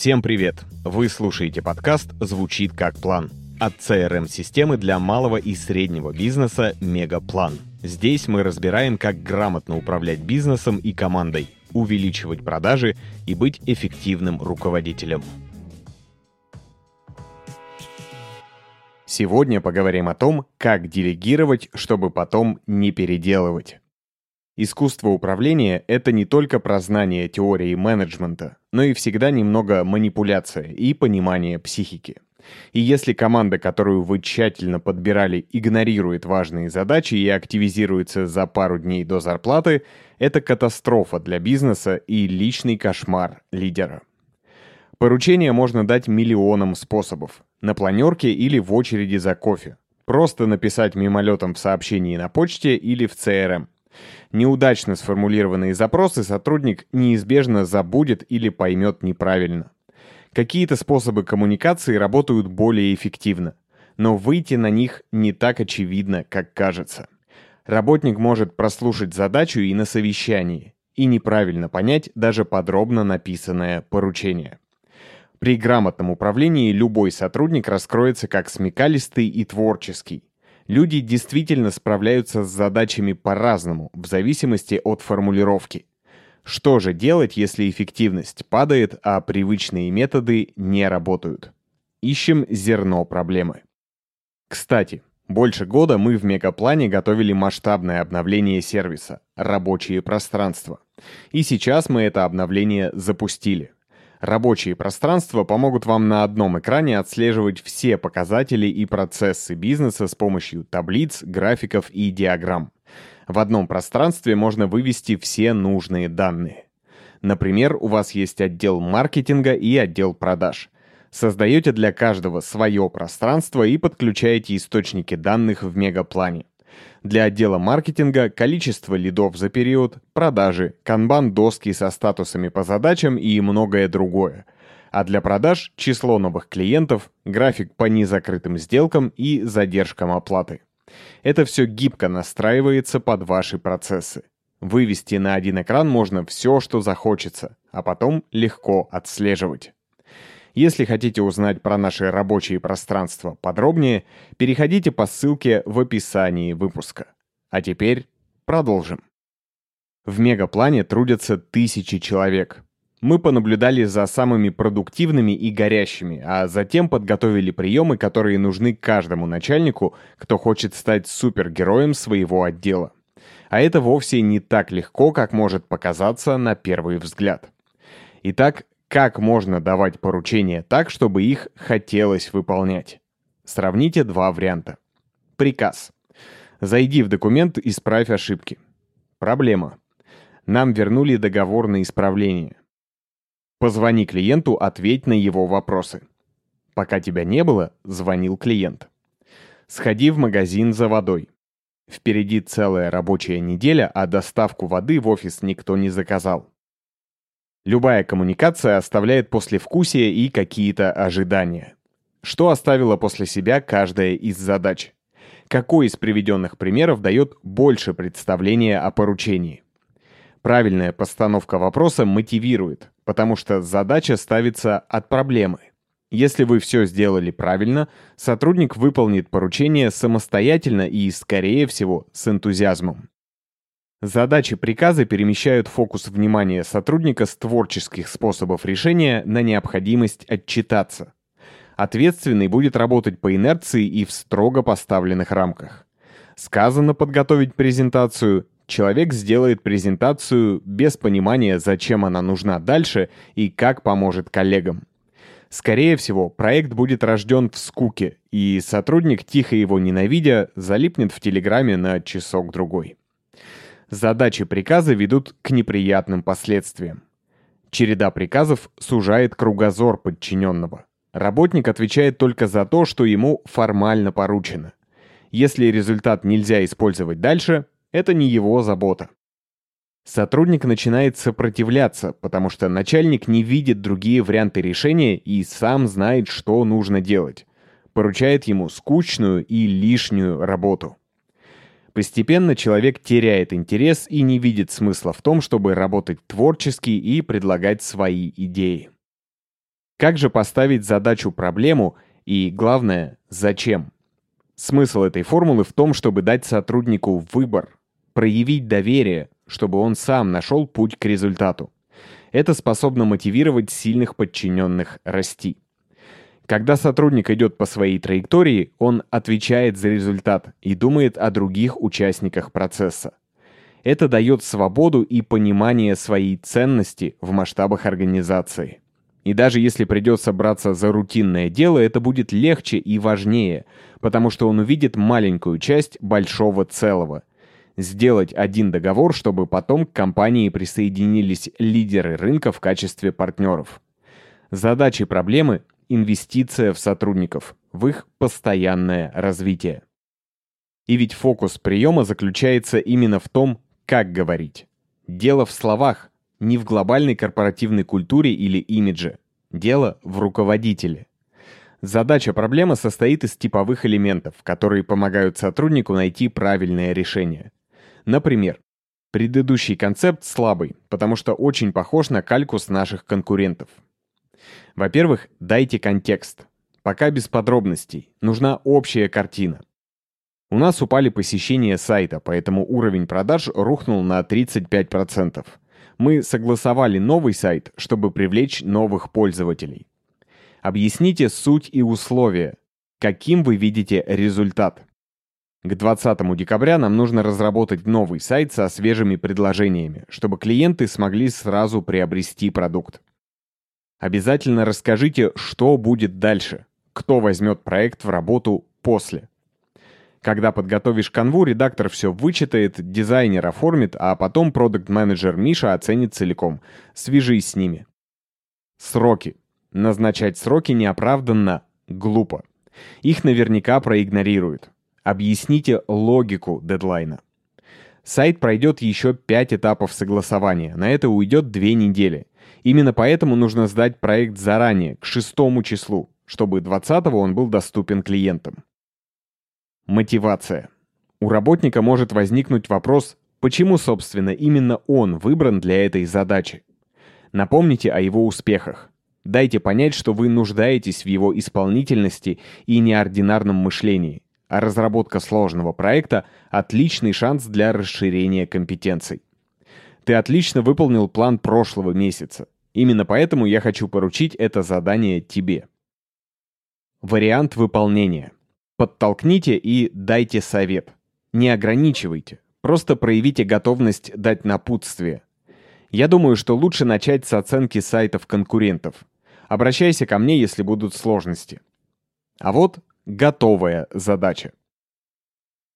Всем привет! Вы слушаете подкаст «Звучит как план» от CRM-системы для малого и среднего бизнеса «Мегаплан». Здесь мы разбираем, как грамотно управлять бизнесом и командой, увеличивать продажи и быть эффективным руководителем. Сегодня поговорим о том, как делегировать, чтобы потом не переделывать. Искусство управления — это не только про знание теории менеджмента, но и всегда немного манипуляция и понимание психики. И если команда, которую вы тщательно подбирали, игнорирует важные задачи и активизируется за пару дней до зарплаты, это катастрофа для бизнеса и личный кошмар лидера. Поручение можно дать миллионам способов. На планерке или в очереди за кофе. Просто написать мимолетом в сообщении на почте или в CRM. Неудачно сформулированные запросы сотрудник неизбежно забудет или поймет неправильно. Какие-то способы коммуникации работают более эффективно, но выйти на них не так очевидно, как кажется. Работник может прослушать задачу и на совещании, и неправильно понять даже подробно написанное поручение. При грамотном управлении любой сотрудник раскроется как смекалистый и творческий. Люди действительно справляются с задачами по-разному, в зависимости от формулировки. Что же делать, если эффективность падает, а привычные методы не работают? Ищем зерно проблемы. Кстати, больше года мы в Мегаплане готовили масштабное обновление сервиса «Рабочие пространства». И сейчас мы это обновление запустили. Рабочие пространства помогут вам на одном экране отслеживать все показатели и процессы бизнеса с помощью таблиц, графиков и диаграмм. В одном пространстве можно вывести все нужные данные. Например, у вас есть отдел маркетинга и отдел продаж. Создаете для каждого свое пространство и подключаете источники данных в мегаплане. Для отдела маркетинга количество лидов за период, продажи, канбан-доски со статусами по задачам и многое другое. А для продаж число новых клиентов, график по незакрытым сделкам и задержкам оплаты. Это все гибко настраивается под ваши процессы. Вывести на один экран можно все, что захочется, а потом легко отслеживать. Если хотите узнать про наши рабочие пространства подробнее, переходите по ссылке в описании выпуска. А теперь продолжим. В мегаплане трудятся тысячи человек. Мы понаблюдали за самыми продуктивными и горящими, а затем подготовили приемы, которые нужны каждому начальнику, кто хочет стать супергероем своего отдела. А это вовсе не так легко, как может показаться на первый взгляд. Итак, как можно давать поручения так, чтобы их хотелось выполнять? Сравните два варианта. Приказ. Зайди в документ, исправь ошибки. Проблема. Нам вернули договор на исправление. Позвони клиенту, ответь на его вопросы. Пока тебя не было, звонил клиент. Сходи в магазин за водой. Впереди целая рабочая неделя, а доставку воды в офис никто не заказал. Любая коммуникация оставляет послевкусие и какие-то ожидания. Что оставила после себя каждая из задач? Какой из приведенных примеров дает больше представления о поручении? Правильная постановка вопроса мотивирует, потому что задача ставится от проблемы. Если вы все сделали правильно, сотрудник выполнит поручение самостоятельно и, скорее всего, с энтузиазмом. Задачи приказа перемещают фокус внимания сотрудника с творческих способов решения на необходимость отчитаться. Ответственный будет работать по инерции и в строго поставленных рамках. Сказано подготовить презентацию, человек сделает презентацию без понимания, зачем она нужна дальше и как поможет коллегам. Скорее всего, проект будет рожден в скуке, и сотрудник, тихо его ненавидя, залипнет в Телеграме на часок-другой. Задачи приказа ведут к неприятным последствиям. Череда приказов сужает кругозор подчиненного. Работник отвечает только за то, что ему формально поручено. Если результат нельзя использовать дальше, это не его забота. Сотрудник начинает сопротивляться, потому что начальник не видит другие варианты решения и сам знает, что нужно делать. Поручает ему скучную и лишнюю работу. Постепенно человек теряет интерес и не видит смысла в том, чтобы работать творчески и предлагать свои идеи. Как же поставить задачу-проблему и, главное, зачем? Смысл этой формулы в том, чтобы дать сотруднику выбор, проявить доверие, чтобы он сам нашел путь к результату. Это способно мотивировать сильных подчиненных расти. Когда сотрудник идет по своей траектории, он отвечает за результат и думает о других участниках процесса. Это дает свободу и понимание своей ценности в масштабах организации. И даже если придется браться за рутинное дело, это будет легче и важнее, потому что он увидит маленькую часть большого целого. Сделать один договор, чтобы потом к компании присоединились лидеры рынка в качестве партнеров. Задачи проблемы – инвестиция в сотрудников, в их постоянное развитие. И ведь фокус приема заключается именно в том, как говорить. Дело в словах, не в глобальной корпоративной культуре или имидже. Дело в руководителе. Задача проблемы состоит из типовых элементов, которые помогают сотруднику найти правильное решение. Например, предыдущий концепт слабый, потому что очень похож на калькус наших конкурентов. Во-первых, дайте контекст. Пока без подробностей, нужна общая картина. У нас упали посещения сайта, поэтому уровень продаж рухнул на 35%. Мы согласовали новый сайт, чтобы привлечь новых пользователей. Объясните суть и условия. Каким вы видите результат? К 20 декабря нам нужно разработать новый сайт со свежими предложениями, чтобы клиенты смогли сразу приобрести продукт. Обязательно расскажите, что будет дальше, кто возьмет проект в работу после. Когда подготовишь канву, редактор все вычитает, дизайнер оформит, а потом продукт-менеджер Миша оценит целиком. Свяжись с ними. Сроки. Назначать сроки неоправданно глупо. Их наверняка проигнорируют. Объясните логику дедлайна. Сайт пройдет еще 5 этапов согласования. На это уйдет 2 недели. Именно поэтому нужно сдать проект заранее, к 6 числу, чтобы 20 он был доступен клиентам. Мотивация. У работника может возникнуть вопрос, почему, собственно, именно он выбран для этой задачи. Напомните о его успехах. Дайте понять, что вы нуждаетесь в его исполнительности и неординарном мышлении, а разработка сложного проекта – отличный шанс для расширения компетенций. Ты отлично выполнил план прошлого месяца. Именно поэтому я хочу поручить это задание тебе. Вариант выполнения – Подтолкните и дайте совет. Не ограничивайте. Просто проявите готовность дать напутствие. Я думаю, что лучше начать с оценки сайтов конкурентов. Обращайся ко мне, если будут сложности. А вот готовая задача.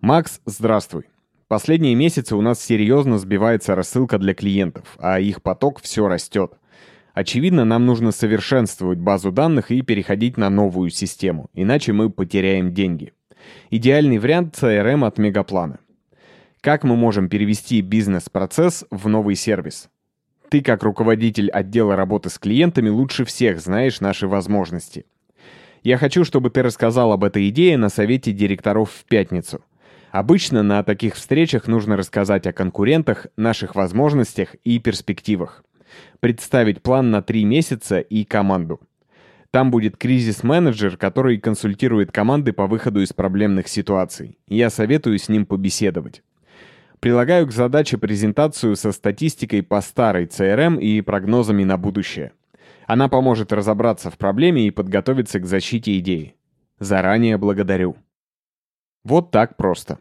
Макс, здравствуй. Последние месяцы у нас серьезно сбивается рассылка для клиентов, а их поток все растет. Очевидно, нам нужно совершенствовать базу данных и переходить на новую систему, иначе мы потеряем деньги. Идеальный вариант CRM от Мегаплана. Как мы можем перевести бизнес-процесс в новый сервис? Ты, как руководитель отдела работы с клиентами, лучше всех знаешь наши возможности. Я хочу, чтобы ты рассказал об этой идее на совете директоров в пятницу. Обычно на таких встречах нужно рассказать о конкурентах, наших возможностях и перспективах представить план на три месяца и команду. Там будет кризис-менеджер, который консультирует команды по выходу из проблемных ситуаций. Я советую с ним побеседовать. Прилагаю к задаче презентацию со статистикой по старой CRM и прогнозами на будущее. Она поможет разобраться в проблеме и подготовиться к защите идеи. Заранее благодарю. Вот так просто.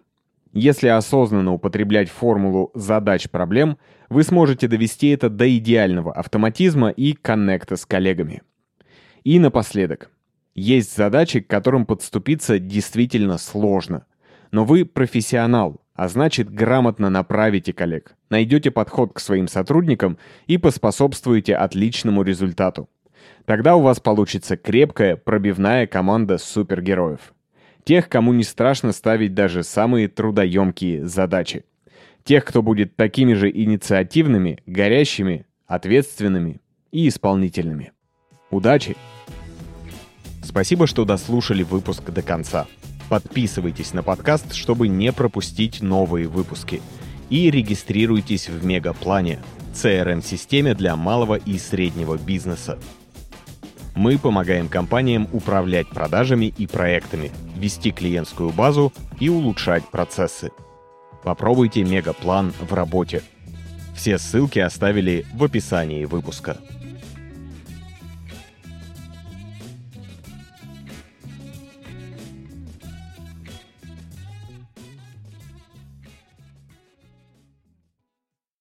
Если осознанно употреблять формулу задач-проблем, вы сможете довести это до идеального автоматизма и коннекта с коллегами. И напоследок. Есть задачи, к которым подступиться действительно сложно. Но вы профессионал, а значит грамотно направите коллег, найдете подход к своим сотрудникам и поспособствуете отличному результату. Тогда у вас получится крепкая, пробивная команда супергероев. Тех, кому не страшно ставить даже самые трудоемкие задачи. Тех, кто будет такими же инициативными, горящими, ответственными и исполнительными. Удачи! Спасибо, что дослушали выпуск до конца. Подписывайтесь на подкаст, чтобы не пропустить новые выпуски. И регистрируйтесь в Мегаплане, CRM-системе для малого и среднего бизнеса. Мы помогаем компаниям управлять продажами и проектами, вести клиентскую базу и улучшать процессы. Попробуйте мегаплан в работе. Все ссылки оставили в описании выпуска.